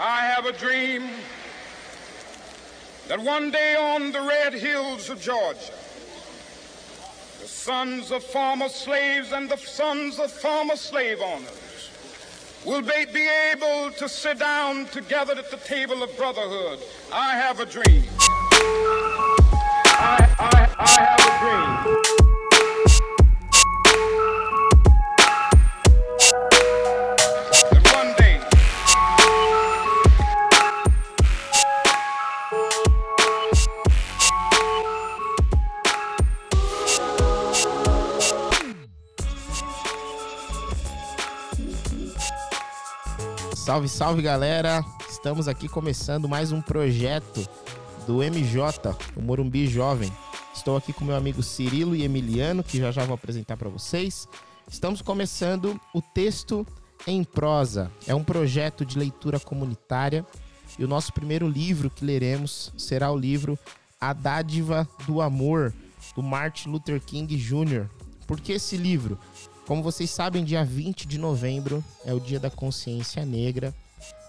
I have a dream that one day on the red hills of Georgia, the sons of former slaves and the sons of former slave owners will be, able to sit down together at the table of brotherhood. I have a dream. I, I, I have Salve, salve galera! Estamos aqui começando mais um projeto do MJ, o Morumbi Jovem. Estou aqui com meu amigo Cirilo e Emiliano, que já já vou apresentar para vocês. Estamos começando o texto em prosa. É um projeto de leitura comunitária e o nosso primeiro livro que leremos será o livro A Dádiva do Amor, do Martin Luther King Jr. Por que esse livro? Como vocês sabem, dia 20 de novembro é o Dia da Consciência Negra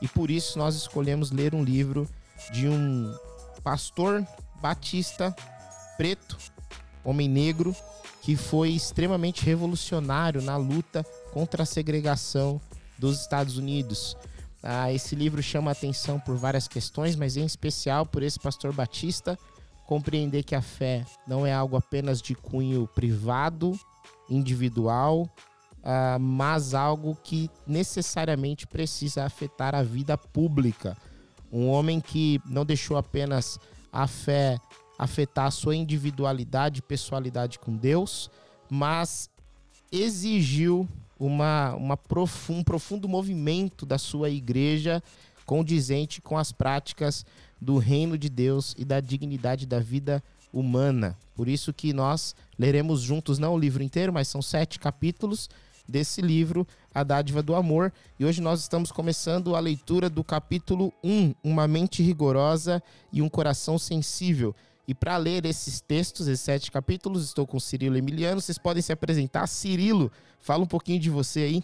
e por isso nós escolhemos ler um livro de um pastor batista preto, homem negro, que foi extremamente revolucionário na luta contra a segregação dos Estados Unidos. Ah, esse livro chama atenção por várias questões, mas em especial por esse pastor batista compreender que a fé não é algo apenas de cunho privado, individual, ah, mas algo que necessariamente precisa afetar a vida pública. Um homem que não deixou apenas a fé afetar a sua individualidade e pessoalidade com Deus, mas exigiu uma, uma profu- um profundo movimento da sua igreja condizente com as práticas do reino de Deus e da dignidade da vida humana. Por isso que nós leremos juntos não o livro inteiro, mas são sete capítulos desse livro, A Dádiva do Amor. E hoje nós estamos começando a leitura do capítulo 1, Uma Mente Rigorosa e um Coração Sensível. E para ler esses textos, esses sete capítulos, estou com Cirilo Emiliano. Vocês podem se apresentar. Cirilo, fala um pouquinho de você aí.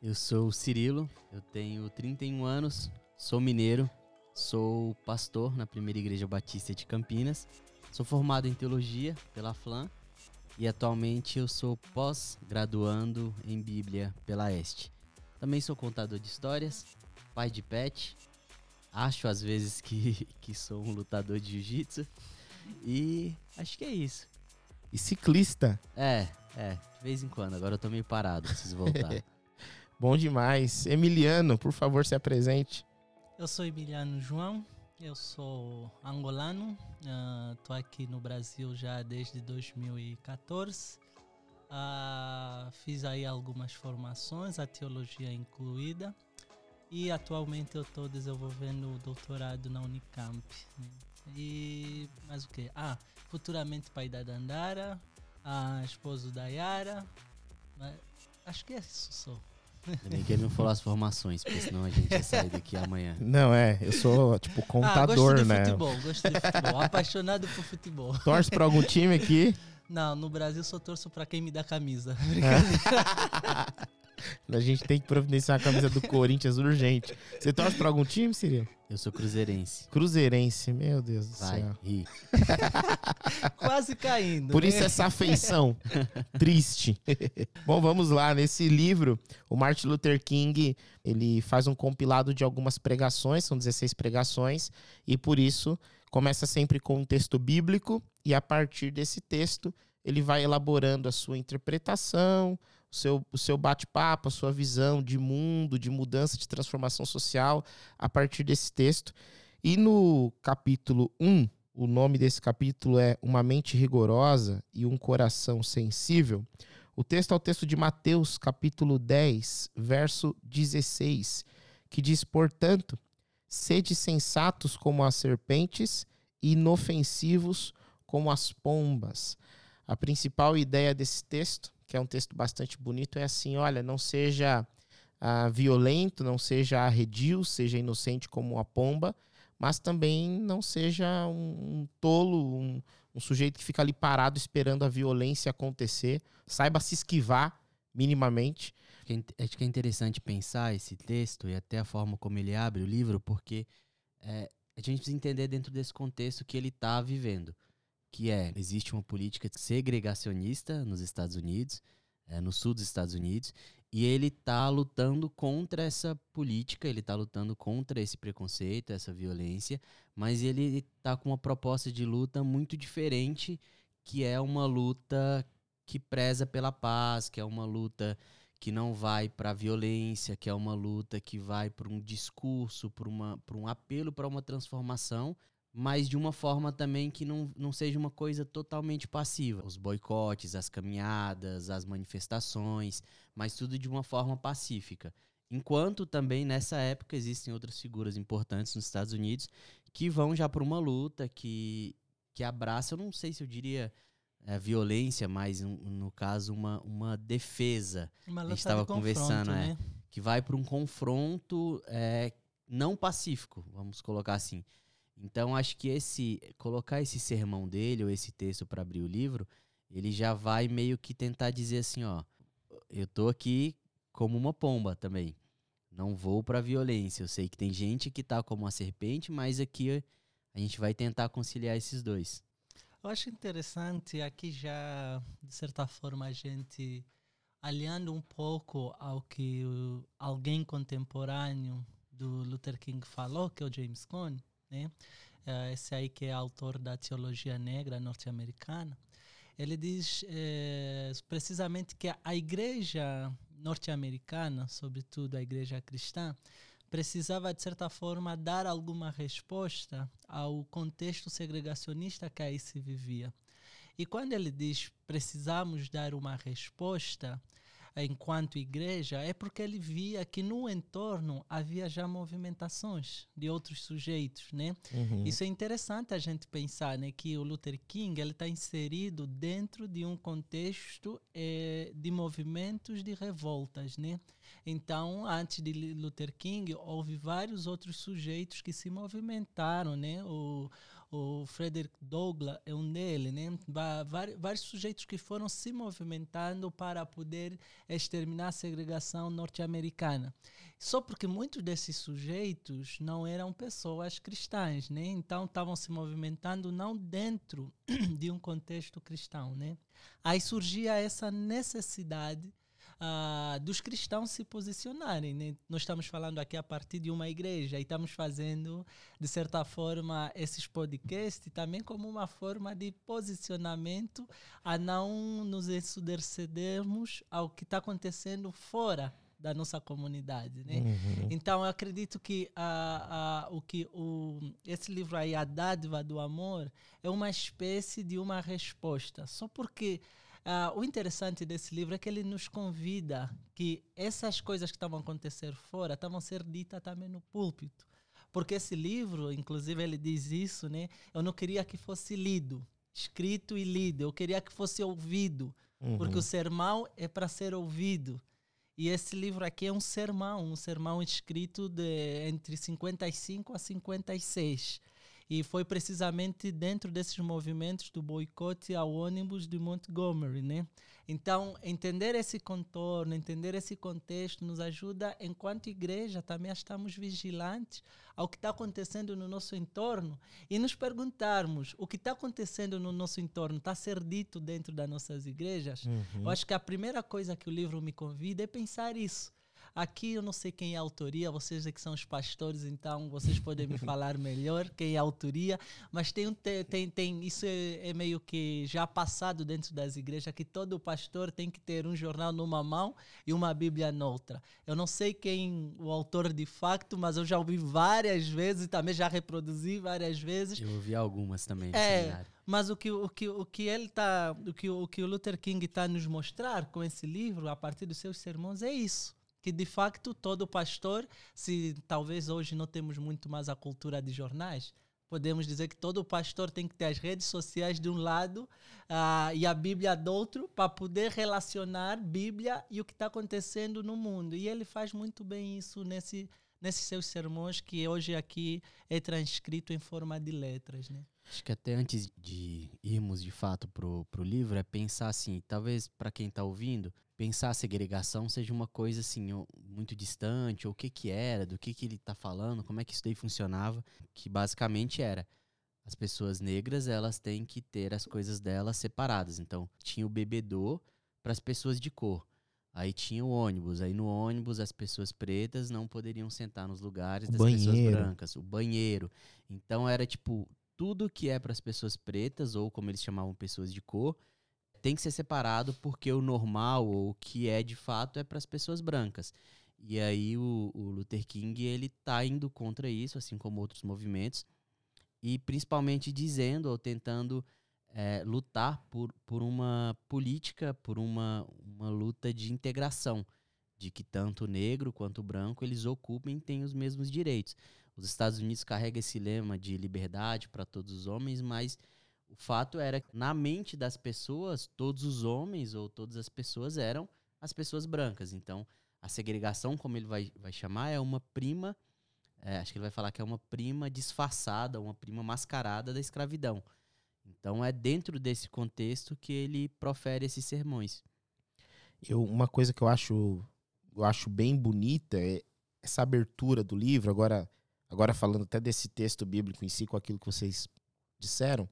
Eu sou o Cirilo, eu tenho 31 anos, sou mineiro, sou pastor na primeira igreja batista de Campinas, sou formado em teologia pela FLAM e atualmente eu sou pós-graduando em Bíblia pela Este. Também sou contador de histórias, pai de pet, acho às vezes que, que sou um lutador de jiu-jitsu e acho que é isso. E ciclista. É, é, de vez em quando, agora eu tô meio parado, preciso voltar. Bom demais. Emiliano, por favor, se apresente. Eu sou Emiliano João, eu sou angolano, estou aqui no Brasil já desde 2014. Ah, fiz aí algumas formações, a teologia incluída, e atualmente eu estou desenvolvendo o doutorado na Unicamp. né? E mais o que? Ah, futuramente pai da Dandara, ah, esposo da Yara. mas Acho que é isso só. Ainda bem que ele não falou as formações, porque senão a gente ia sair daqui amanhã. Não, é, eu sou, tipo, ah, contador, gosto de né? futebol, gosto de futebol, apaixonado por futebol. Torce pra algum time aqui? Não, no Brasil só torço pra quem me dá camisa. A gente tem que providenciar a camisa do Corinthians urgente. Você torce pra algum time, Cirilo? Eu sou cruzeirense. Cruzeirense, meu Deus do Vai, céu. ri. Quase caindo. Por né? isso essa afeição triste. Bom, vamos lá. Nesse livro, o Martin Luther King, ele faz um compilado de algumas pregações, são 16 pregações, e por isso começa sempre com um texto bíblico e a partir desse texto ele vai elaborando a sua interpretação, o seu, o seu bate-papo, a sua visão de mundo, de mudança, de transformação social a partir desse texto. E no capítulo 1, o nome desse capítulo é Uma Mente Rigorosa e um Coração Sensível. O texto é o texto de Mateus, capítulo 10, verso 16, que diz: Portanto, sede sensatos como as serpentes e inofensivos como as pombas. A principal ideia desse texto, que é um texto bastante bonito, é assim: olha, não seja ah, violento, não seja arredio, seja inocente como a pomba, mas também não seja um, um tolo, um, um sujeito que fica ali parado esperando a violência acontecer. Saiba se esquivar minimamente. é, acho que é interessante pensar esse texto e até a forma como ele abre o livro, porque é, a gente precisa entender dentro desse contexto que ele está vivendo, que é, existe uma política segregacionista nos Estados Unidos, é, no sul dos Estados Unidos, e ele está lutando contra essa política, ele está lutando contra esse preconceito, essa violência, mas ele está com uma proposta de luta muito diferente, que é uma luta que preza pela paz, que é uma luta que não vai para a violência, que é uma luta que vai para um discurso, para um apelo para uma transformação, mas de uma forma também que não, não seja uma coisa totalmente passiva. Os boicotes, as caminhadas, as manifestações, mas tudo de uma forma pacífica. Enquanto também nessa época existem outras figuras importantes nos Estados Unidos que vão já para uma luta que, que abraça, eu não sei se eu diria é, violência, mas um, no caso uma, uma defesa. Uma a gente estava conversando, é, né? é, que vai para um confronto é, não pacífico, vamos colocar assim. Então acho que esse colocar esse sermão dele ou esse texto para abrir o livro, ele já vai meio que tentar dizer assim, ó, eu tô aqui como uma pomba também. Não vou para violência. Eu sei que tem gente que tá como uma serpente, mas aqui a gente vai tentar conciliar esses dois. Eu acho interessante aqui já, de certa forma, a gente aliando um pouco ao que alguém contemporâneo do Luther King falou, que é o James Cone, né? É, esse aí que é autor da teologia negra norte-americana, ele diz é, precisamente que a igreja norte-americana, sobretudo a igreja cristã, precisava, de certa forma, dar alguma resposta ao contexto segregacionista que aí se vivia. E quando ele diz precisamos dar uma resposta, enquanto igreja é porque ele via que no entorno havia já movimentações de outros sujeitos, né? Uhum. Isso é interessante a gente pensar, né? Que o Luther King ele está inserido dentro de um contexto eh, de movimentos de revoltas, né? Então, antes de Luther King, houve vários outros sujeitos que se movimentaram, né? O, o Frederick Douglass é um dele, né? Vários sujeitos que foram se movimentando para poder exterminar a segregação norte-americana. Só porque muitos desses sujeitos não eram pessoas cristãs, né? Então estavam se movimentando não dentro de um contexto cristão, né? Aí surgia essa necessidade uh, dos cristãos se posicionarem. Né? Nós estamos falando aqui a partir de uma igreja e estamos fazendo, de certa forma, esses podcasts também como uma forma de posicionamento a não nos ensurdecermos ao que está acontecendo fora da nossa comunidade, né? Uhum. Então eu acredito que a, a, o que o esse livro aí a dádiva do amor é uma espécie de uma resposta. Só porque Uh, o interessante desse livro é que ele nos convida que essas coisas que estavam a acontecer fora estavam a ser ditas também no púlpito. Porque esse livro, inclusive, ele diz isso, né? Eu não queria que fosse lido, escrito e lido. Eu queria que fosse ouvido. Uhum. Porque o sermão é para ser ouvido. E esse livro aqui é um sermão, um sermão escrito de entre 55 a 56. E foi precisamente dentro desses movimentos do boicote ao ônibus de Montgomery, né? Então, entender esse contorno, entender esse contexto nos ajuda, enquanto igreja, também a estarmos vigilantes ao que está acontecendo no nosso entorno e nos perguntarmos o que está acontecendo no nosso entorno está a ser dito dentro das nossas igrejas. Uhum. Eu acho que a primeira coisa que o livro me convida é pensar isso. Aqui eu não sei quem é a autoria, vocês é que são os pastores, então vocês podem me falar melhor quem é a autoria, mas tem, tem, tem isso é, é, meio que já passado dentro das igrejas, que todo pastor tem que ter um jornal numa mão e uma Bíblia noutra. Eu não sei quem o autor de facto, mas eu já ouvi várias vezes e também já reproduzi várias vezes. Eu ouvi algumas também. É, mas o que, o que, o que ele tá, o que, o que o Luther King está nos mostrar com esse livro, a partir dos seus sermões, é isso que de facto todo pastor, se talvez hoje não temos muito mais a cultura de jornais, podemos dizer que todo pastor tem que ter as redes sociais de um lado uh, e a Bíblia do outro para poder relacionar Bíblia e o que está acontecendo no mundo. E ele faz muito bem isso nesse, nesses seus sermões que hoje aqui é transcrito em forma de letras, né? Acho que até antes de irmos de fato pro, pro livro é pensar assim, talvez para quem está ouvindo, pensar a segregação seja uma coisa assim muito distante, ou o que que era, do que que ele está falando, como é que isso daí funcionava, que basicamente era as pessoas negras elas têm que ter as coisas delas separadas. Então tinha o bebedor para as pessoas de cor. Aí tinha o ônibus, aí no ônibus as pessoas pretas não poderiam sentar nos lugares O das banheiro. pessoas brancas, o banheiro. Então era tipo tudo que é para as pessoas pretas ou como eles chamavam pessoas de cor tem que ser separado porque o normal ou o que é de fato é para as pessoas brancas. E aí o, o Luther King ele tá indo contra isso, assim como outros movimentos, e principalmente dizendo ou tentando eh, lutar por, por uma política, por uma, uma luta de integração, de que tanto o negro quanto o branco eles ocupem e têm os mesmos direitos. Os Estados Unidos carregam esse lema de liberdade para todos os homens, mas o fato era que na mente das pessoas, todos os homens ou todas as pessoas eram as pessoas brancas. Então, a segregação, como ele vai, vai chamar, é uma prima, é, acho que ele vai falar que é uma prima disfarçada, uma prima mascarada da escravidão. Então, é dentro desse contexto que ele profere esses sermões. Eu, uma coisa que eu acho, eu acho bem bonita é essa abertura do livro, agora, agora falando até desse texto bíblico em si, com aquilo que vocês disseram,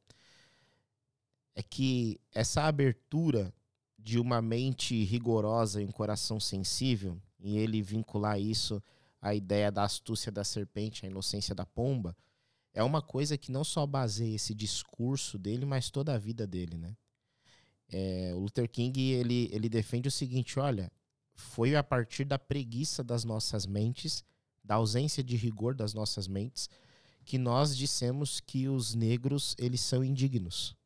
é que essa abertura de uma mente rigorosa e um coração sensível, e ele vincular isso à ideia da astúcia da serpente, à inocência da pomba, é uma coisa que não só baseia esse discurso dele, mas toda a vida dele, né? É, o Luther King ele, ele defende o seguinte: olha, foi a partir da preguiça das nossas mentes, da ausência de rigor das nossas mentes, que nós dissemos que os negros eles são indignos.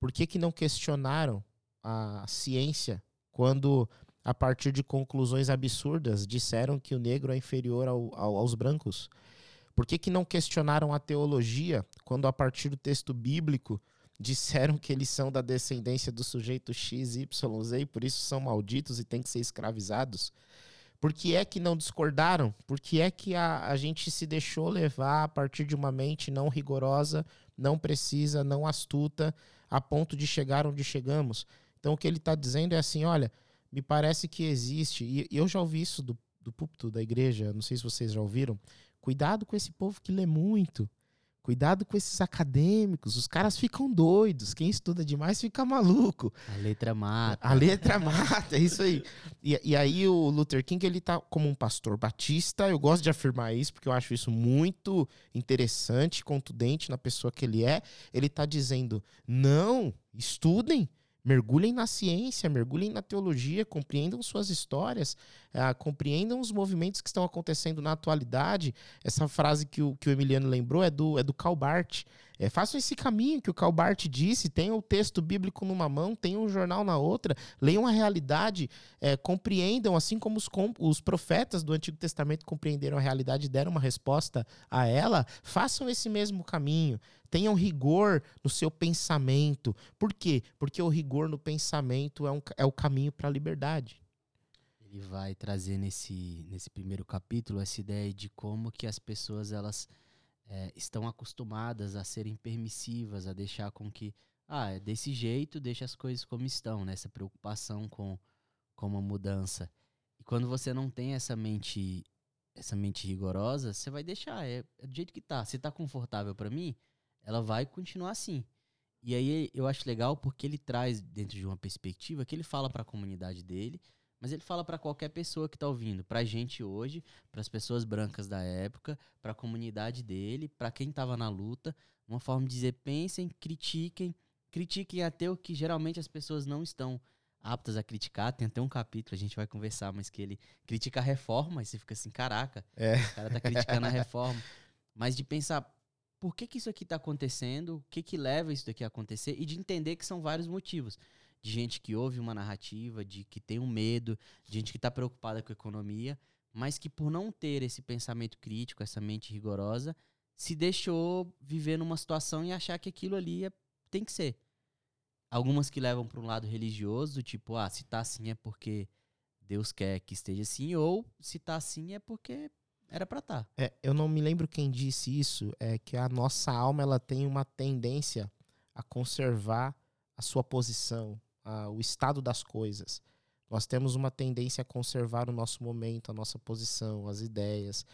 Por que, que não questionaram a ciência quando, a partir de conclusões absurdas, disseram que o negro é inferior ao- ao- aos brancos? Por que, que não questionaram a teologia quando, a partir do texto bíblico, disseram que eles são da descendência do sujeito X, Y, Z e por isso são malditos e têm que ser escravizados? Por que é que não discordaram? Por que é que a, a gente se deixou levar a partir de uma mente não rigorosa, não precisa, não astuta, a ponto de chegar onde chegamos? Então o que ele está dizendo é assim: olha, me parece que existe, e eu já ouvi isso do, do púlpito da igreja, não sei se vocês já ouviram. Cuidado com esse povo que lê muito. Cuidado com esses acadêmicos, os caras ficam doidos. Quem estuda demais fica maluco. A letra mata. A letra mata, é isso aí. E, e aí o Luther King, ele tá como um pastor batista, eu gosto de afirmar isso, porque eu acho isso muito interessante, contundente na pessoa que ele é. Ele tá dizendo, não, estudem, mergulhem na ciência, mergulhem na teologia, compreendam suas histórias, ah, compreendam os movimentos que estão acontecendo na atualidade. Essa frase que o, que o Emiliano lembrou é do, é do Karl Barth. É, façam esse caminho que o Karl Barth disse, tenham o texto bíblico numa mão, tenham o jornal na outra, leiam a realidade, é, compreendam, assim como os, com- os profetas do Antigo Testamento compreenderam a realidade e deram uma resposta a ela, façam esse mesmo caminho. Tenham rigor no seu pensamento. Por quê? Porque o rigor no pensamento é, um é o caminho para a liberdade. Ele vai trazer nesse, nesse primeiro capítulo essa ideia de como que as pessoas elas eh, estão acostumadas a serem permissivas, a deixar com que, ah, é desse jeito, deixa as coisas como estão, né? Essa preocupação com, com uma mudança. E quando você não tem essa mente essa mente rigorosa, você vai deixar, é, é do jeito que tá. Se tá confortável para mim, ela vai continuar assim. E aí eu acho legal porque ele traz dentro de uma perspectiva que ele fala para a comunidade dele, mas ele fala para qualquer pessoa que tá ouvindo, pra gente hoje, para as pessoas brancas da época, para a comunidade dele, para quem tava na luta, uma forma de dizer, pensem, critiquem, critiquem até o que geralmente as pessoas não estão aptas a criticar. Tem até um capítulo, a gente vai conversar, mas que ele critica a reforma, e você fica assim, caraca, É. o cara tá criticando a reforma. Mas de pensar, por que que isso aqui tá acontecendo? O que que leva isso daqui a acontecer? E de entender que são vários motivos. De gente que ouve uma narrativa, de que tem um medo, de gente que tá preocupada com a economia, mas que por não ter esse pensamento crítico, essa mente rigorosa, se deixou viver numa situação e achar que aquilo ali é- tem que ser. Algumas que levam para um lado religioso, tipo, ah, se tá assim é porque Deus quer que esteja assim, ou se tá assim é porque era pra tá. É, eu não me lembro quem disse isso, é que a nossa alma ela tem uma tendência a conservar a sua posição, a- o estado das coisas. nós temos uma tendência a conservar o nosso momento, a nossa posição, as ideias.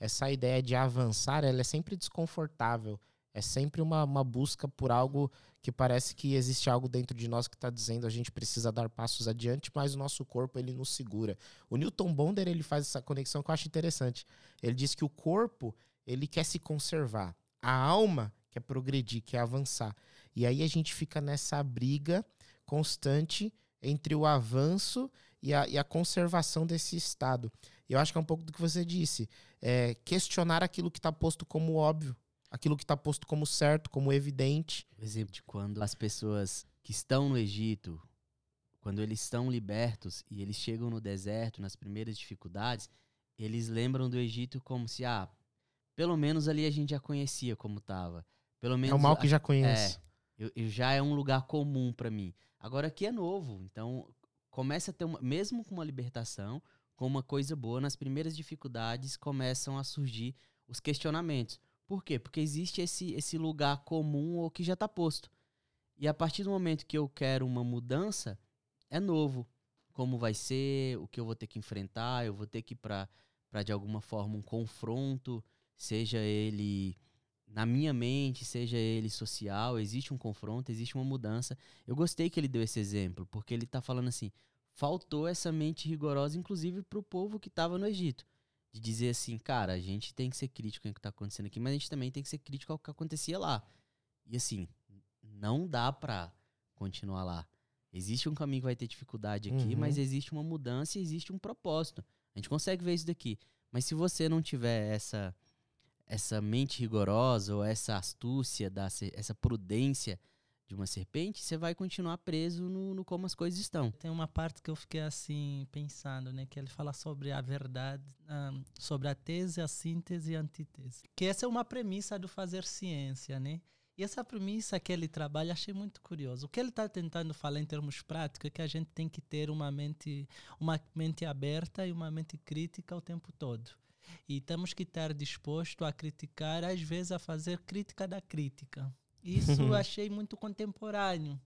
Essa ideia de avançar, ela é sempre desconfortável. É sempre uma, uma busca por algo que parece que existe algo dentro de nós que está dizendo a gente precisa dar passos adiante, mas o nosso corpo ele nos segura. O Newton Bonder ele faz essa conexão que eu acho interessante. Ele diz que o corpo ele quer se conservar, a alma quer progredir, quer avançar. E aí a gente fica nessa briga constante entre o avanço e a, e a conservação desse estado. Eu acho que é um pouco do que você disse. É questionar aquilo que está posto como óbvio, aquilo que está posto como certo, como evidente. Exemplo de quando as pessoas que estão no Egito, quando eles estão libertos e eles chegam no deserto, nas primeiras dificuldades, eles lembram do Egito como se, ah, pelo menos ali a gente já conhecia como estava. Pelo menos é o mal que já conhece. É, eu, eu já é um lugar comum para mim. Agora aqui é novo, então começa a ter uma, mesmo com uma libertação, com uma coisa boa, nas primeiras dificuldades começam a surgir os questionamentos. Por quê? Porque existe esse, esse lugar comum ou que já está posto. E a partir do momento que eu quero uma mudança, é novo. Como vai ser, o que eu vou ter que enfrentar, eu vou ter que ir para de alguma forma um confronto, seja ele na minha mente, seja ele social, existe um confronto, existe uma mudança. Eu gostei que ele deu esse exemplo, porque ele está falando assim: faltou essa mente rigorosa, inclusive para o povo que estava no Egito. De dizer assim, cara, a gente tem que ser crítico o que está acontecendo aqui, mas a gente também tem que ser crítico ao que acontecia lá. E assim, não dá para continuar lá. Existe um caminho que vai ter dificuldade aqui, uhum. mas existe uma mudança e existe um propósito. A gente consegue ver isso daqui. Mas se você não tiver essa essa mente rigorosa ou essa astúcia, da, essa prudência de uma serpente, você vai continuar preso no, no, como as coisas estão. Tem uma parte que eu fiquei assim pensando, né, que ele fala sobre a verdade, um, sobre a tese, a síntese e a antítese. Que essa é uma premissa do fazer ciência, né? E essa premissa que ele trabalha, achei muito curioso. O que ele está tentando falar em termos práticos é que a gente tem que ter uma mente, uma mente aberta e uma mente crítica o tempo todo. E temos que estar disposto a criticar, às vezes a fazer crítica da crítica. Isso eu achei muito contemporâneo.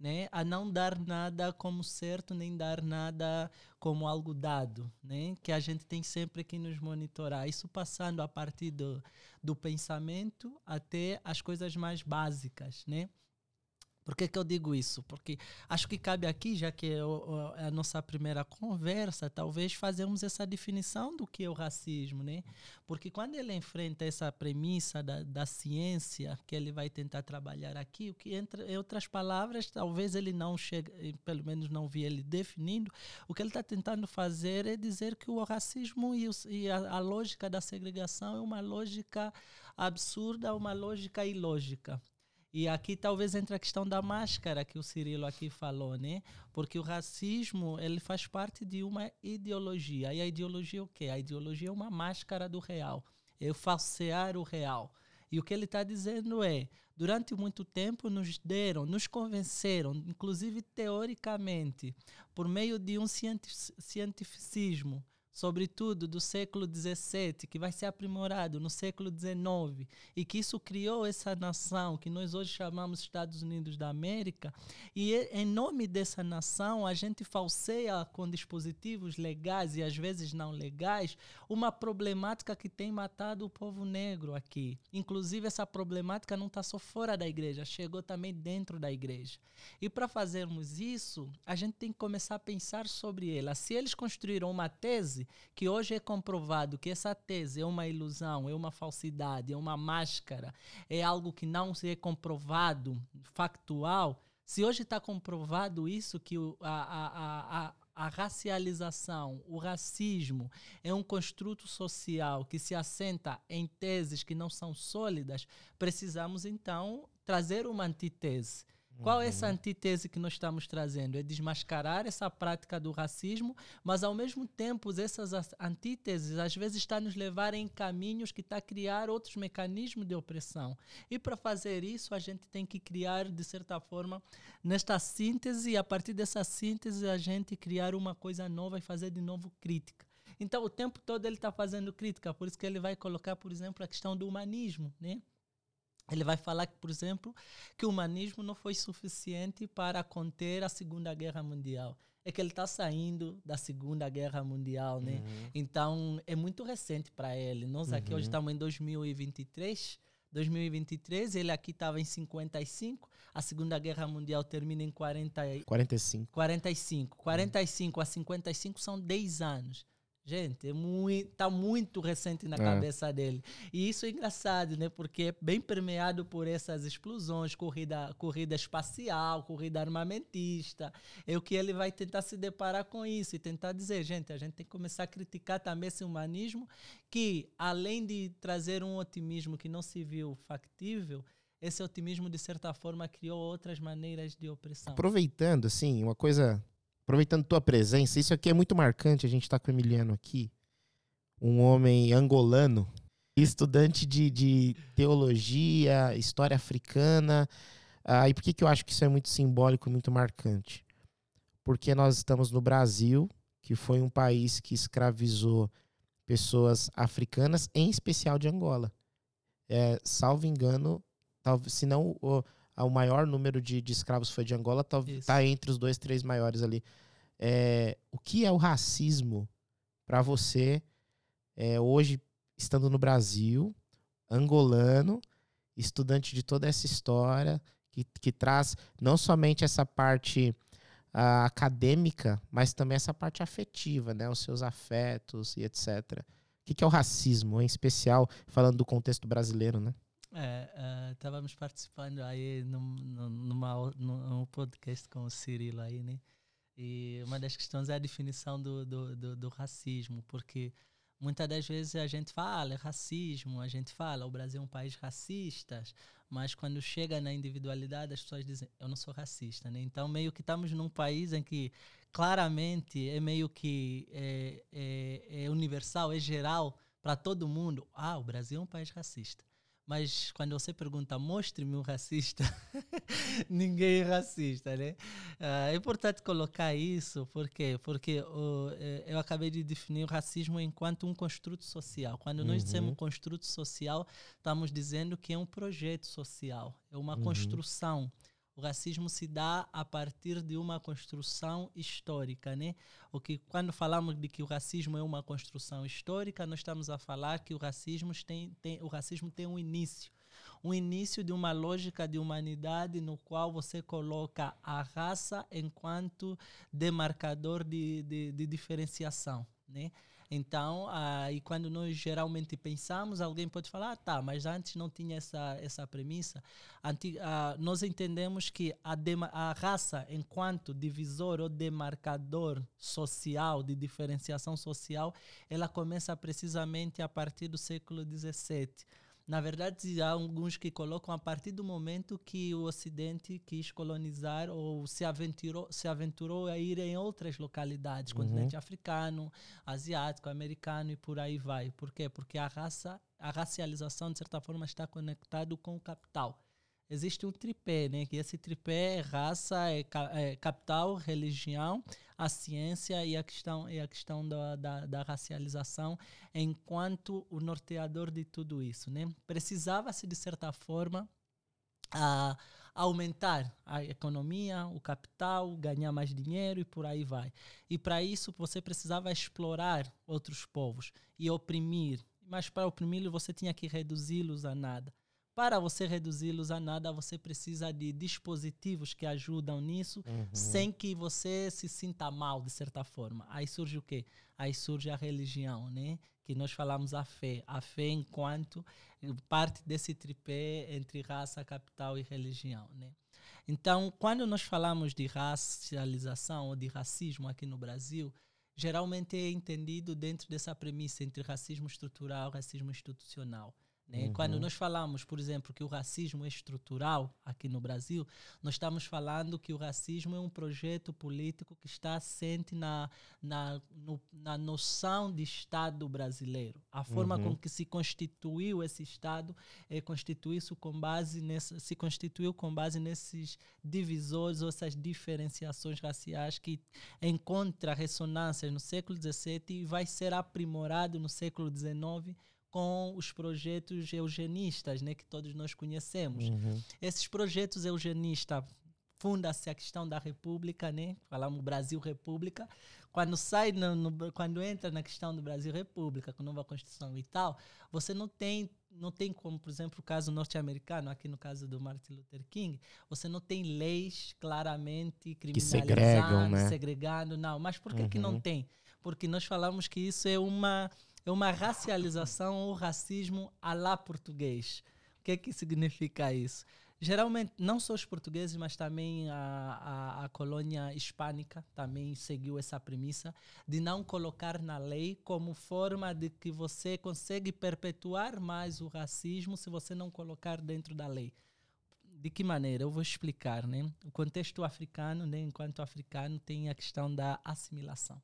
Né, a não dar nada como certo, nem dar nada como algo dado, né? que a gente tem sempre que nos monitorar. Isso passando a partir do, do pensamento até as coisas mais básicas. Né? Por que, que eu digo isso? Porque acho que cabe aqui, já que é, é a nossa primeira conversa, talvez fazermos essa definição do que é o racismo, né? Porque quando ele enfrenta essa premissa da, da ciência que ele vai tentar trabalhar aqui, o que entre outras palavras, talvez ele não chegue, pelo menos não vi ele definindo, o que ele está tentando fazer é dizer que o racismo e, o, e a, a lógica da segregação é uma lógica absurda, uma lógica ilógica. E aqui talvez entre a questão da máscara que o Cirilo aqui falou, né? Porque o racismo, ele faz parte de uma ideologia. E a ideologia é o quê? A ideologia é uma máscara do real. É falsear o real. E o que ele está dizendo é, durante muito tempo nos deram, nos convenceram, inclusive teoricamente, por meio de um cientificismo, sobretudo do século XVII, que vai ser aprimorado no século XIX, e que isso criou essa nação que nós hoje chamamos Estados Unidos da América, e em nome dessa nação a gente falseia com dispositivos legais e às vezes não legais uma problemática que tem matado o povo negro aqui. Inclusive essa problemática não está só fora da igreja, chegou também dentro da igreja. E para fazermos isso, a gente tem que começar a pensar sobre ela. Se eles construíram uma tese que hoje é comprovado que essa tese é uma ilusão, é uma falsidade, é uma máscara, é algo que não se é comprovado, factual, se hoje está comprovado isso, que a, a, a, a racialização, o racismo é um construto social que se assenta em teses que não são sólidas, precisamos então trazer uma antítese qual é essa uhum. antítese que nós estamos trazendo? É desmascarar essa prática do racismo, mas ao mesmo tempo essas antíteses às vezes estão nos levar em caminhos que está a criar outros mecanismos de opressão. E para fazer isso a gente tem que criar de certa forma nesta síntese e a partir dessa síntese a gente criar uma coisa nova e fazer de novo crítica. Então o tempo todo ele está fazendo crítica, por isso que ele vai colocar, por exemplo, a questão do humanismo, né? Ele vai falar, por exemplo, que o humanismo não foi suficiente para conter a Segunda Guerra Mundial. é que ele está saindo da Segunda Guerra Mundial, né? Uhum. Então é muito recente para ele. Nós aqui hoje Uhum. estamos em 2023. 2023, ele aqui estava em 55. A Segunda Guerra Mundial termina em 40, e- 45. 45. 45 a 55 são 10 anos. Gente, é muito, tá muito recente na É. cabeça dele. E isso é engraçado, né? Porque é bem permeado por essas explosões, corrida, corrida espacial, corrida armamentista. É o que ele vai tentar se deparar com isso e tentar dizer, gente, a gente tem que começar a criticar também esse humanismo que, além de trazer um otimismo que não se viu factível, esse otimismo, de certa forma, criou outras maneiras de opressão. Aproveitando, assim, uma coisa. Aproveitando tua presença, isso aqui é muito marcante. A gente tá com o Emiliano aqui, um homem angolano, estudante de, de teologia, história africana. Ah, e por que, que eu acho que isso é muito simbólico, muito marcante? Porque nós estamos no Brasil, que foi um país que escravizou pessoas africanas, em especial de Angola. É, salvo engano, talvez, se não o, o maior número de, de escravos foi de Angola, tá, tá entre os dois, três maiores ali. É, o que é o racismo para você é, hoje, estando no Brasil, angolano, estudante de toda essa história, que, que traz não somente essa parte ah, acadêmica, mas também essa parte afetiva, né? Os seus afetos e etc. O que, que é o racismo, em especial falando do contexto brasileiro, né? É, eh, estávamos participando aí num, num, numa, num podcast com o Cirilo aí, né? E uma das questões é a definição do, do, do, do racismo, porque muitas das vezes a gente fala é racismo, a gente fala o Brasil é um país racista, mas quando chega na individualidade as pessoas dizem eu não sou racista, né? Então meio que estamos num país em que claramente é meio que é, é, é universal, é geral para todo mundo. Ah, o Brasil é um país racista. Mas quando você pergunta, mostre-me um racista, ninguém é racista, né? Ah, é importante colocar isso, por quê? Porque o, eh, eu acabei de definir o racismo enquanto um construto social. Quando nós Uhum. dizemos construto social, estamos dizendo que é um projeto social, é uma Uhum. construção. O racismo se dá a partir de uma construção histórica, né? O que quando falamos de que o racismo é uma construção histórica, nós estamos a falar que o racismo tem, tem o racismo tem um início, um início de uma lógica de humanidade no qual você coloca a raça enquanto demarcador de, de, de diferenciação, né? Então, ah, e quando nós geralmente pensamos, alguém pode falar, ah, tá, mas antes não tinha essa, essa premissa. Anti, ah, nós entendemos que a, a raça, enquanto divisor ou demarcador social, de diferenciação social, ela começa precisamente a partir do século XVII. Na verdade, há alguns que colocam a partir do momento que o Ocidente quis colonizar ou se aventurou, se aventurou a ir em outras localidades, continente africano, asiático, americano e por aí vai. Por quê? Porque a raça, a racialização, de certa forma, está conectado com o capital. Existe um tripé, né? Que esse tripé é raça, é, ca- é capital, religião, a ciência e a questão, e a questão da, da, da racialização enquanto o norteador de tudo isso, né? Precisava-se, de certa forma, a aumentar a economia, o capital, ganhar mais dinheiro e por aí vai. E para isso você precisava explorar outros povos e oprimir. Mas para oprimir você tinha que reduzi-los a nada. Para você reduzi-los a nada, você precisa de dispositivos que ajudam nisso, sem que você se sinta mal, de certa forma. Aí surge o quê? Aí surge a religião, né? Que nós falamos a fé. A fé enquanto parte desse tripé entre raça, capital e religião, né? Então, quando nós falamos de racialização ou de racismo aqui no Brasil, geralmente é entendido dentro dessa premissa entre racismo estrutural e racismo institucional. Né? Quando nós falamos, por exemplo, que o racismo é estrutural aqui no Brasil, nós estamos falando que o racismo é um projeto político que está assente na, na, no- na noção de Estado brasileiro. A forma Uhum. com que se constituiu esse Estado é constituiu-se com base nessa, se constituiu com base nesses divisores ou essas diferenciações raciais que encontra ressonâncias no século XVII e vai ser aprimorado no século XIX com os projetos eugenistas, né, que todos nós conhecemos. Uhum. Esses projetos eugenistas funda-se a questão da República, né? Falamos Brasil República. Quando sai, no, no, quando entra na questão do Brasil República, com nova Constituição e tal, você não tem, não tem como, por exemplo, o caso norte-americano, aqui no caso do Martin Luther King, você não tem leis claramente criminalizando, segregam, né? segregando, não. Mas por que, Uhum. que não tem? Porque nós falamos que isso é uma, é uma racialização ou racismo à la português. O que, que significa isso? Geralmente, não só os portugueses, mas também a, a, a colônia hispânica também seguiu essa premissa de não colocar na lei como forma de que você consegue perpetuar mais o racismo se você não colocar dentro da lei. De que maneira? Eu vou explicar, né? O contexto africano, né, enquanto africano, tem a questão da assimilação.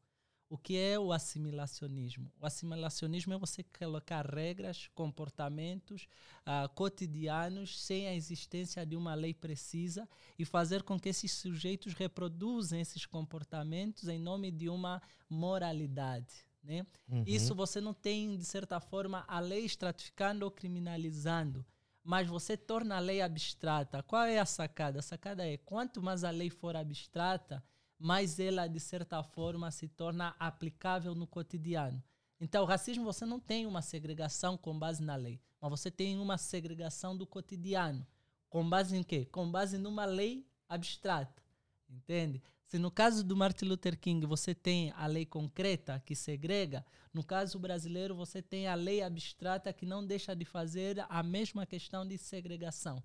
O que é o assimilacionismo? O assimilacionismo é você colocar regras, comportamentos ah, cotidianos sem a existência de uma lei precisa e fazer com que esses sujeitos reproduzam esses comportamentos em nome de uma moralidade. Né? Uhum. Isso você não tem, de certa forma, a lei estratificando ou criminalizando, mas você torna a lei abstrata. Qual é a sacada? A sacada é quanto mais a lei for abstrata, mais ela, de certa forma, se torna aplicável no cotidiano. Então, o racismo você não tem uma segregação com base na lei, mas você tem uma segregação do cotidiano. Com base em quê? Com base numa lei abstrata. Entende? Se no caso do Martin Luther King você tem a lei concreta que segrega, no caso brasileiro você tem a lei abstrata que não deixa de fazer a mesma questão de segregação.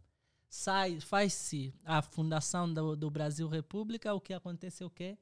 Sai, faz-se a fundação do, do Brasil República, o que acontece é o quê?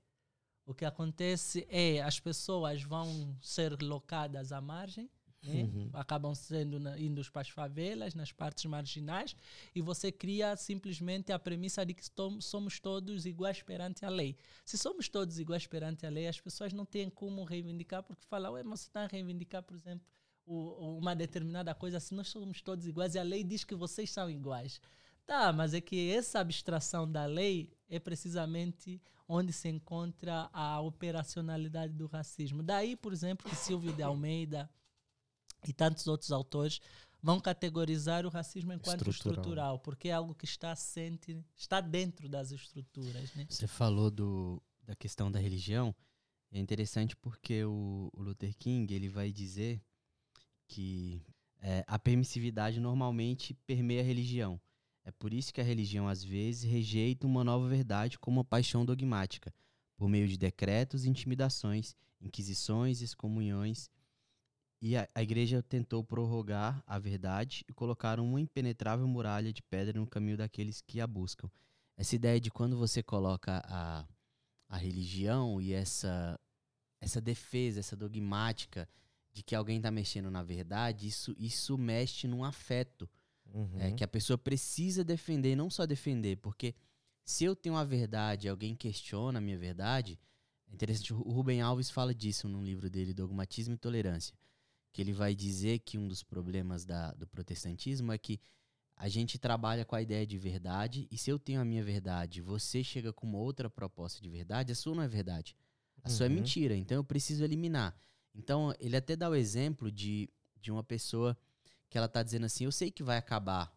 O que acontece é as pessoas vão ser locadas à margem, né? Uhum. acabam sendo na, indo para as favelas, nas partes marginais, e você cria simplesmente a premissa de que somos todos iguais perante a lei. Se somos todos iguais perante a lei, as pessoas não têm como reivindicar, porque falam, ué, mas você está a reivindicar, por exemplo, o- uma determinada coisa, se nós somos todos iguais e a lei diz que vocês são iguais. Tá, mas é que essa abstração da lei é precisamente onde se encontra a operacionalidade do racismo. Daí, por exemplo, que Silvio de Almeida e tantos outros autores vão categorizar o racismo enquanto Estrutural. estrutural, porque é algo que está assente, está dentro das estruturas, né? Você falou do, da questão da religião. É interessante porque o, o Luther King ele vai dizer que é, a permissividade normalmente permeia a religião. É por isso que a religião às vezes rejeita uma nova verdade como uma paixão dogmática, por meio de decretos, intimidações, inquisições, excomunhões. E a, a igreja tentou prorrogar a verdade e colocar uma impenetrável muralha de pedra no caminho daqueles que a buscam. Essa ideia de quando você coloca a, a religião e essa, essa defesa, essa dogmática de que alguém está mexendo na verdade, isso, isso mexe num afeto Uhum. é, que a pessoa precisa defender, não só defender, porque se eu tenho a verdade e alguém questiona a minha verdade, é interessante, o Rubem Alves fala disso num livro dele, Dogmatismo e Tolerância, que ele vai dizer que um dos problemas da, do protestantismo é que a gente trabalha com a ideia de verdade, e se eu tenho a minha verdade, você chega com uma outra proposta de verdade, a sua não é verdade. A sua é Uhum. mentira, então eu preciso eliminar. Então, ele até dá o exemplo de, de uma pessoa que ela tá dizendo assim, eu sei que vai acabar,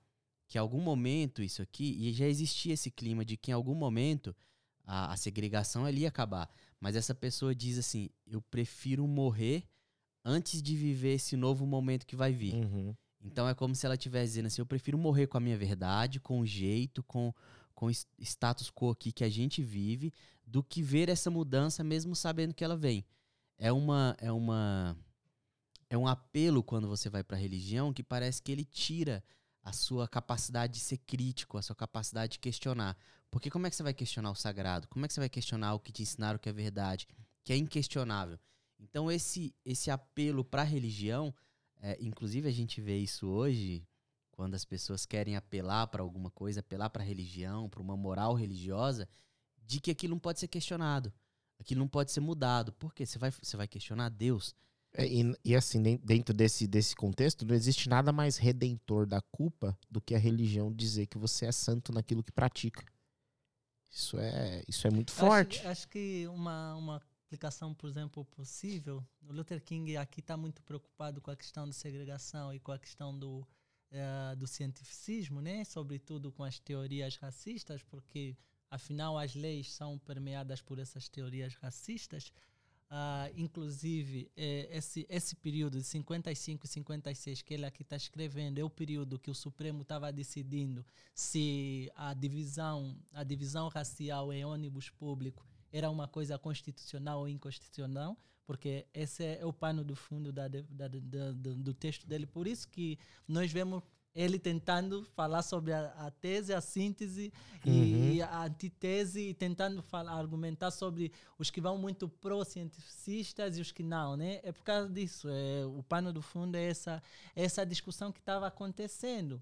que em algum momento isso aqui, e já existia esse clima de que em algum momento a, a segregação ali ia acabar, mas essa pessoa diz assim, eu prefiro morrer antes de viver esse novo momento que vai vir. Uhum. Então é como se ela estivesse dizendo assim, eu prefiro morrer com a minha verdade, com o jeito, com com o status quo aqui que a gente vive, do que ver essa mudança mesmo sabendo que ela vem. É uma é uma é um apelo quando você vai para a religião que parece que ele tira a sua capacidade de ser crítico, a sua capacidade de questionar. Porque como é que você vai questionar o sagrado? Como é que você vai questionar o que te ensinaram que é verdade, que é inquestionável? Então esse esse apelo para a religião, é, inclusive a gente vê isso hoje quando as pessoas querem apelar para alguma coisa, apelar para a religião, para uma moral religiosa, de que aquilo não pode ser questionado, aquilo não pode ser mudado. Por quê? Você vai você vai questionar Deus? É, e, e assim, den- dentro desse, desse contexto, não existe nada mais redentor da culpa do que a religião dizer que você é santo naquilo que pratica. Isso é, isso é muito forte. Acho, acho que uma, uma aplicação, por exemplo, possível, o Luther King aqui está muito preocupado com a questão da segregação e com a questão do, eh, do cientificismo, né? sobretudo com as teorias racistas, porque afinal as leis são permeadas por essas teorias racistas. Uh, inclusive, eh, esse, esse período de 55 e 56 que ele aqui está escrevendo é o período que o Supremo estava decidindo se a divisão, a divisão racial em ônibus público era uma coisa constitucional ou inconstitucional, porque esse é o pano do fundo da, da, da, do texto dele. Por isso que nós vemos ele tentando falar sobre a, a tese, a síntese uhum. e a antitese, e tentando falar, argumentar sobre os que vão muito pró-cientificistas e os que não, né? É por causa disso. É, o pano do fundo é essa, é essa discussão que estava acontecendo.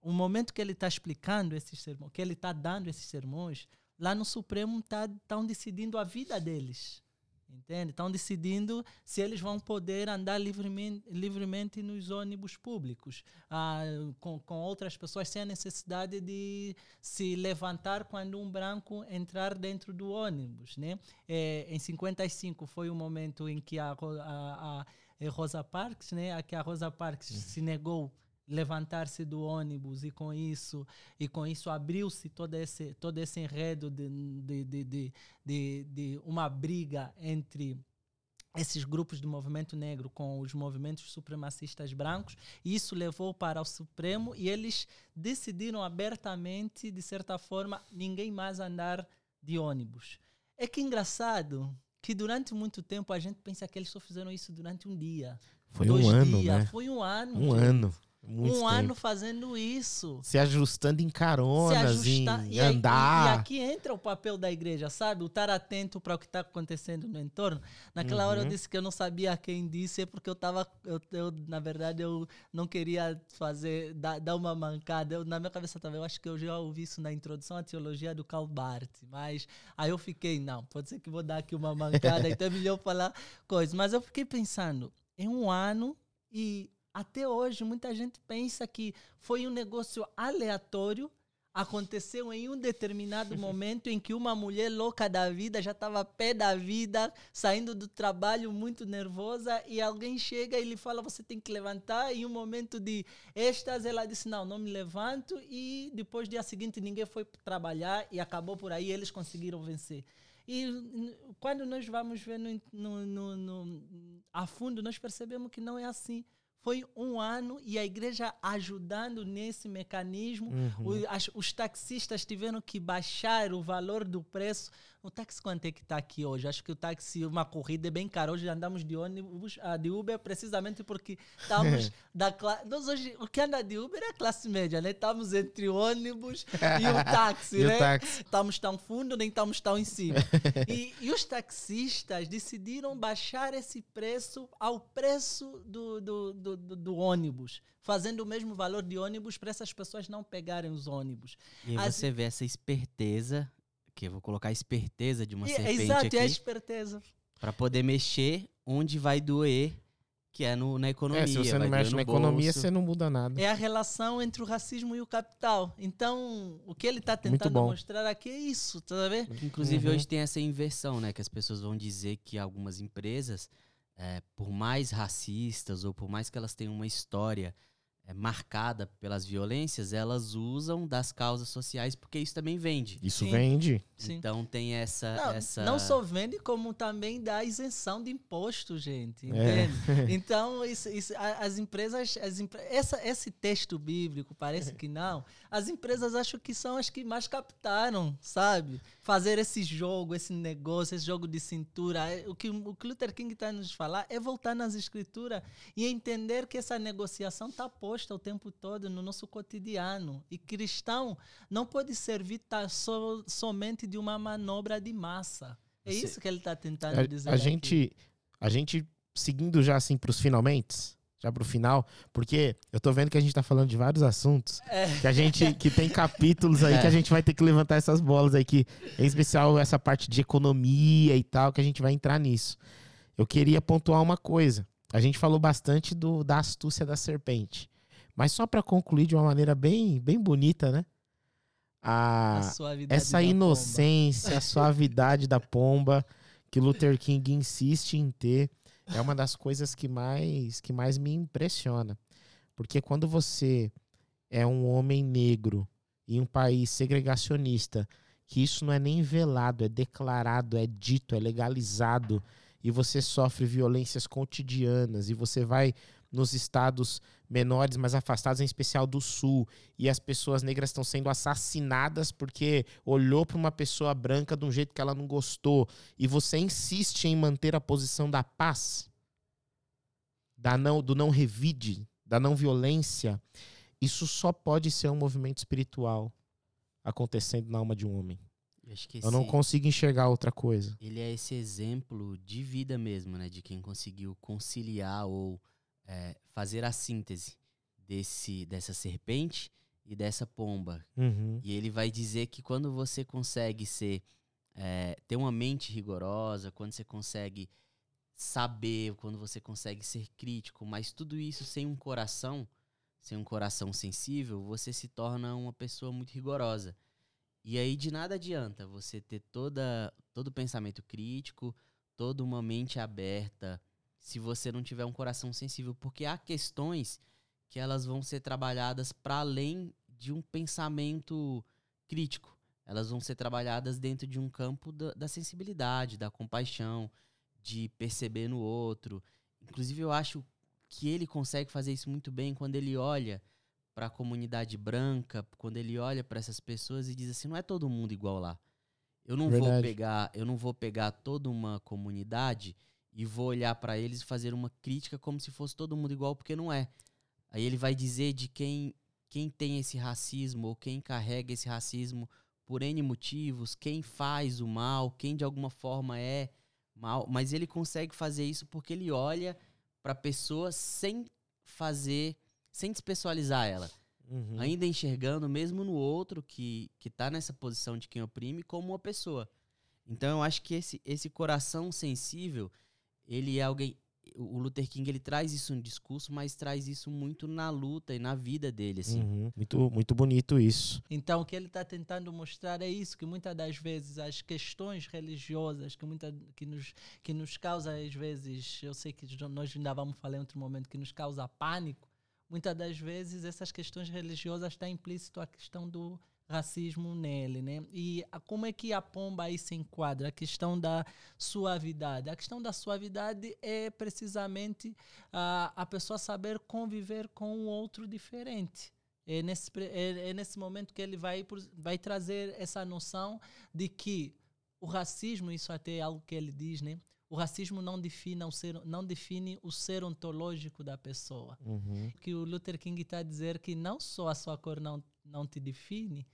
O momento que ele está explicando esses sermões, que ele está dando esses sermões, lá no Supremo estão tá, decidindo a vida deles. Entende? Estão decidindo se eles vão poder andar livremente, livremente nos ônibus públicos, ah, com, com outras pessoas, sem a necessidade de se levantar quando um branco entrar dentro do ônibus. Né? É, em 55 foi o momento em que a, a, a Rosa Parks, né, a que a Rosa Parks uhum. se negou levantar-se do ônibus e com isso e com isso abriu-se todo esse todo esse enredo de, de, de, de, de, uma briga entre esses grupos do movimento negro com os movimentos supremacistas brancos, e isso levou para o Supremo e eles decidiram abertamente, de certa forma, ninguém mais andar de ônibus. É que engraçado que durante muito tempo a gente pensa que eles só fizeram isso durante um dia. Foi um ano, dias. né? Foi um ano. Um gente. ano. Muito um tempo. ano fazendo isso. Se ajustando em caronas, em e andar. e, aqui entra o papel da igreja, sabe? O estar atento para o que está acontecendo no entorno. Naquela uhum. hora eu uhum. disse que eu não sabia quem disse, é porque eu estava. Eu, eu, na verdade, eu não queria fazer, dar, dar uma mancada. Eu, na minha cabeça também, eu acho que eu já ouvi isso na introdução à teologia do Karl Barth. Mas aí eu fiquei, não, pode ser que vou dar aqui uma mancada, então é melhor falar coisas. Mas eu fiquei pensando, em um ano e até hoje, muita gente pensa que foi um negócio aleatório, aconteceu em um determinado momento em que uma mulher louca da vida já estava pé da vida, saindo do trabalho muito nervosa, e alguém chega e lhe fala: Você tem que levantar. E um momento de êxtase, ela disse: Não, não me levanto. E depois, dia seguinte, ninguém foi trabalhar e acabou por aí, eles conseguiram vencer. E quando nós vamos ver no, no, no, no, a fundo, nós percebemos que não é assim. Foi um ano e a igreja ajudando nesse mecanismo. Uhum. Os, os, taxistas tiveram que baixar o valor do preço. O táxi quanto é que está aqui hoje? Acho que o táxi, uma corrida é bem caro. Hoje andamos de ônibus, ah, de Uber, precisamente porque estamos da classe. hoje, o que anda de Uber é a classe média, né? Estamos entre o ônibus e o táxi, e né? O táxi. Estamos tão fundo, nem estamos tão em cima. e, e os taxistas decidiram baixar esse preço ao preço do, do, do do, do, ônibus, fazendo o mesmo valor de ônibus para essas pessoas não pegarem os ônibus. E As... você vê essa esperteza, eu vou colocar a esperteza de uma e, serpente exato, aqui. é a esperteza. Para poder mexer onde vai doer que é no, na economia. É, se você não mexe na economia, você não muda nada. É a relação entre o racismo e o capital. Então, o que ele está tentando mostrar aqui é isso, tá vendo? Inclusive, uhum. hoje tem essa inversão, né? Que as pessoas vão dizer que algumas empresas é, por mais racistas ou por mais que elas tenham uma história é, marcada pelas violências, elas usam das causas sociais porque isso também vende. Isso Sim. vende. Sim. Então tem essa não, essa. Não só vende, como também dá isenção de imposto, gente. É. Entende? É. Então, isso, isso, as empresas. As, essa, esse texto bíblico parece que não. As empresas acho que são as que mais captaram, sabe? Fazer esse jogo, esse negócio, esse jogo de cintura. O que o Luther King está nos falar é voltar nas escrituras e entender que essa negociação está posta o tempo todo no nosso cotidiano. E cristão não pode servir tá, so, somente de uma manobra de massa. É Você, isso que ele está tentando a, dizer. A gente, a gente, seguindo já assim para os finalmente, já para o final, porque eu tô vendo que a gente tá falando de vários assuntos, é. que a gente que tem capítulos aí é. que a gente vai ter que levantar essas bolas aí que em especial essa parte de economia e tal, que a gente vai entrar nisso. Eu queria pontuar uma coisa. A gente falou bastante do da astúcia da serpente. Mas só para concluir de uma maneira bem bem bonita, né? a, a essa inocência, a suavidade da pomba que Luther King insiste em ter é uma das coisas que mais que mais me impressiona. Porque quando você é um homem negro em um país segregacionista que isso não é nem velado, é declarado, é dito, é legalizado, e você sofre violências cotidianas, e você vai nos estados menores, mais afastados, em especial do sul, e as pessoas negras estão sendo assassinadas porque olhou para uma pessoa branca de um jeito que ela não gostou, e você insiste em manter a posição da paz, da não, do não revide, da não violência, isso só pode ser um movimento espiritual acontecendo na alma de um homem. Eu, Eu não consigo enxergar outra coisa. Ele é esse exemplo de vida mesmo, né? De quem conseguiu conciliar ou é, fazer a síntese desse, dessa serpente e dessa pomba. Uhum. E ele vai dizer que quando você consegue ser é, ter uma mente rigorosa, quando você consegue saber, quando você consegue ser crítico, mas tudo isso sem um coração, sem um coração sensível, você se torna uma pessoa muito rigorosa. E aí de nada adianta você ter toda todo pensamento crítico, toda uma mente aberta, se você não tiver um coração sensível, porque há questões que elas vão ser trabalhadas para além de um pensamento crítico. Elas vão ser trabalhadas dentro de um campo da, da sensibilidade, da compaixão, de perceber no outro. Inclusive, eu acho que ele consegue fazer isso muito bem quando ele olha para a comunidade branca, quando ele olha para essas pessoas e diz assim: não é todo mundo igual lá. Eu não vou Verdade. pegar, eu não vou pegar toda uma comunidade e vou olhar para eles e fazer uma crítica como se fosse todo mundo igual, porque não é. Aí ele vai dizer de quem quem tem esse racismo ou quem carrega esse racismo por N motivos, quem faz o mal, quem de alguma forma é mal, mas ele consegue fazer isso porque ele olha para a pessoa sem fazer, sem despessoalizar ela, Uhum. ainda enxergando mesmo no outro que que tá nessa posição de quem oprime como uma pessoa. Então eu acho que esse esse coração sensível, ele é alguém o Luther King ele traz isso no discurso, mas traz isso muito na luta e na vida dele, assim. Uhum. Muito, muito bonito isso. Então, o que ele está tentando mostrar é isso, que muitas das vezes as questões religiosas que, muita, que, nos, que nos causa, às vezes, eu sei que nós ainda vamos falar em outro momento, que nos causa pânico, muitas das vezes essas questões religiosas está implícito a questão do racismo nele, né? E como é que a pomba aí se enquadra? A questão da suavidade. A questão da suavidade é precisamente a, a pessoa saber conviver com um outro diferente. É nesse, é, é nesse momento que ele vai, vai trazer essa noção de que o racismo, isso até é algo que ele diz, né? O racismo não define o ser, não define o ser ontológico da pessoa. Uhum. Que o Luther King está a dizer que não só a sua cor não, não te define,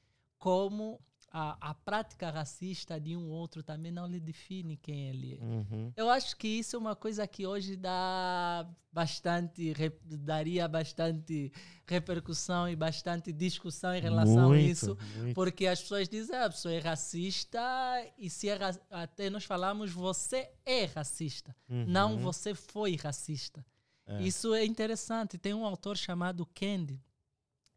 como a, a prática racista de um outro também não lhe define quem ele é. Uhum. Eu acho que isso é uma coisa que hoje dá bastante, daria bastante repercussão e bastante discussão em relação Muito, a isso, muito. porque as pessoas dizem, ah, a pessoa é racista e se é até nós falamos, você é racista, não Uhum. você foi racista. É. Isso é interessante. Tem um autor chamado Kendi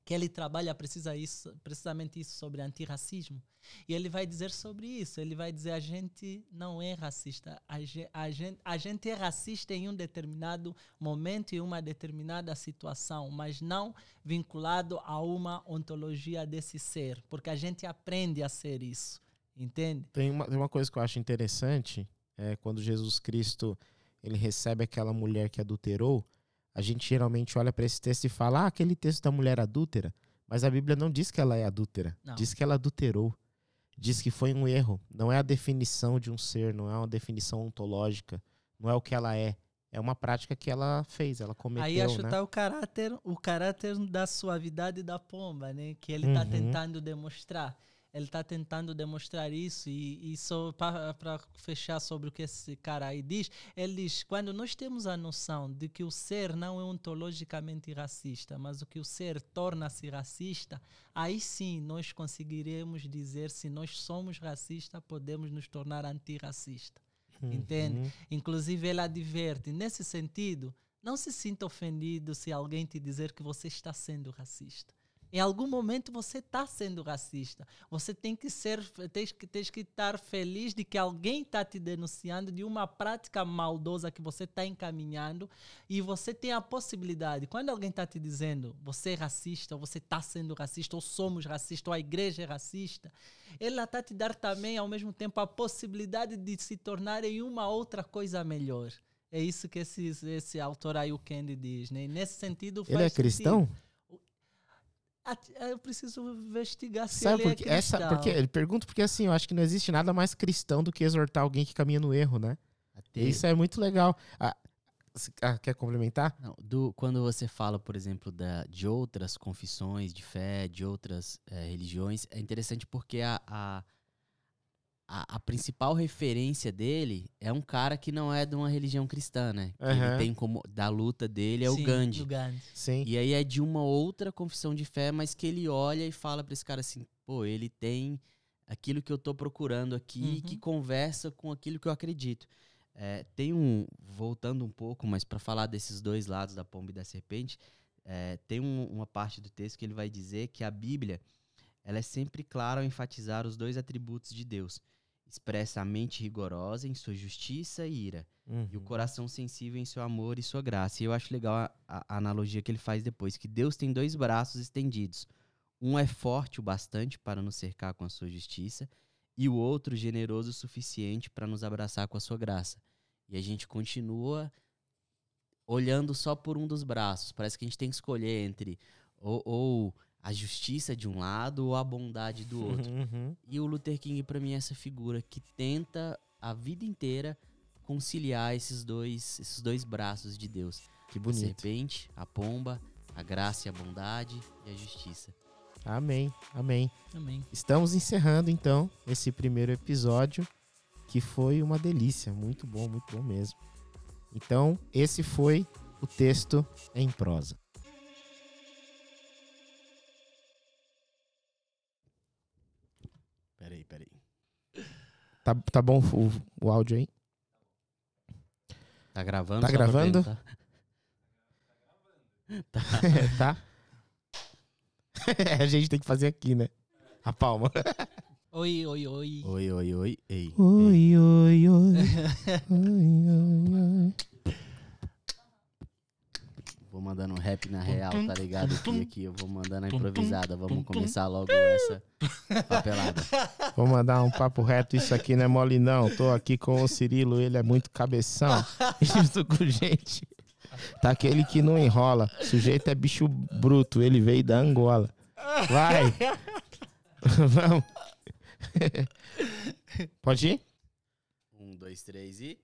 que ele trabalha precisa isso, precisamente isso sobre antirracismo. E ele vai dizer sobre isso. Ele vai dizer a gente não é racista. A gente, a gente, é racista em um determinado momento e uma determinada situação, mas não vinculado a uma ontologia desse ser, porque a gente aprende a ser isso. Entende? Tem uma, tem uma coisa que eu acho interessante, é quando Jesus Cristo ele recebe aquela mulher que adulterou, a gente geralmente olha para esse texto e fala, ah, aquele texto da mulher adúltera, mas a Bíblia não diz que ela é adúltera, Não. diz que ela adulterou, diz que foi um erro, não é a definição de um ser, não é uma definição ontológica, não é o que ela é, é uma prática que ela fez, ela cometeu, Aí acho né? tá o caráter, o caráter da suavidade da pomba, né? Que ele está Uhum. tentando demonstrar. Ele está tentando demonstrar isso e, e só para fechar sobre o que esse cara aí diz, ele diz quando nós temos a noção de que o ser não é ontologicamente racista, mas o que o ser torna-se racista, aí sim nós conseguiremos dizer se nós somos racistas, podemos nos tornar antirracista. Entende? Uhum. Inclusive, ele adverte. Nesse sentido, não se sinta ofendido se alguém te dizer que você está sendo racista. Em algum momento você está sendo racista. Você tem que ser, tens que, tens que estar feliz de que alguém está te denunciando de uma prática maldosa que você está encaminhando e você tem a possibilidade. Quando alguém está te dizendo você é racista, ou você está sendo racista, ou somos racistas, ou a igreja é racista, ela está te dar também ao mesmo tempo a possibilidade de se tornar em uma outra coisa melhor. É isso que esse, esse autor aí, o Candy, diz. Né? Nesse sentido, Ele é cristão? Sentido. Eu preciso investigar se Sabe ele porque, é cristão. essa, porque ele pergunta porque assim, eu acho que não existe nada mais cristão do que exortar alguém que caminha no erro, né? Até- Isso é muito legal. Ah, ah, quer complementar? Não, do, quando você fala, por exemplo, da, de outras confissões de fé, de outras eh, religiões, é interessante porque a, a, a, a principal referência dele é um cara que não é de uma religião cristã, né? Que Aham. Ele tem como. Da luta dele é Sim, o Gandhi. o Gandhi. Sim. E aí é de uma outra confissão de fé, mas que ele olha e fala pra esse cara assim, pô, ele tem aquilo que eu tô procurando aqui, que Uhum. conversa com aquilo que eu acredito. É, tem um, voltando um pouco, mas para falar desses dois lados da pomba e da serpente, é, tem um- uma parte do texto que ele vai dizer que a Bíblia, ela é sempre clara ao enfatizar os dois atributos de Deus. Expressa a mente rigorosa em sua justiça e ira, Uhum. e o coração sensível em seu amor e sua graça. E eu acho legal a, a- a analogia que ele faz depois, que Deus tem dois braços estendidos. Um é forte o bastante para nos cercar com a sua justiça, e o outro generoso o suficiente para nos abraçar com a sua graça. E a gente continua olhando só por um dos braços. Parece que a gente tem que escolher entre ou, ou a justiça de um lado ou a bondade do outro. Uhum. E o Luther King, pra mim, é essa figura que tenta a vida inteira conciliar esses dois, esses dois braços de Deus. Que A bonito. serpente, a pomba, a graça e a bondade e a justiça. Amém. Amém. Amém. Estamos encerrando então esse primeiro episódio, que foi uma delícia, muito bom, muito bom mesmo. Então, esse foi o texto em prosa. Tá, tá bom o, o áudio aí? Tá gravando? Tá gravando? perguntar. tá? a gente tem que fazer aqui, né? A palma. Oi, oi, oi. Oi, oi, oi. Ei, ei. Oi, oi, oi. oi, oi, oi. Vou mandando um rap na real, tá ligado? E aqui eu vou mandando a improvisada. Vamos começar logo essa papelada. Vou mandar um papo reto, isso aqui não é mole não. Tô aqui com o Cirilo, ele é muito cabeção. Junto com gente. Tá aquele que não enrola. O sujeito é bicho bruto, ele veio da Angola. Vai. Vamos. Pode ir? Um, dois, três e.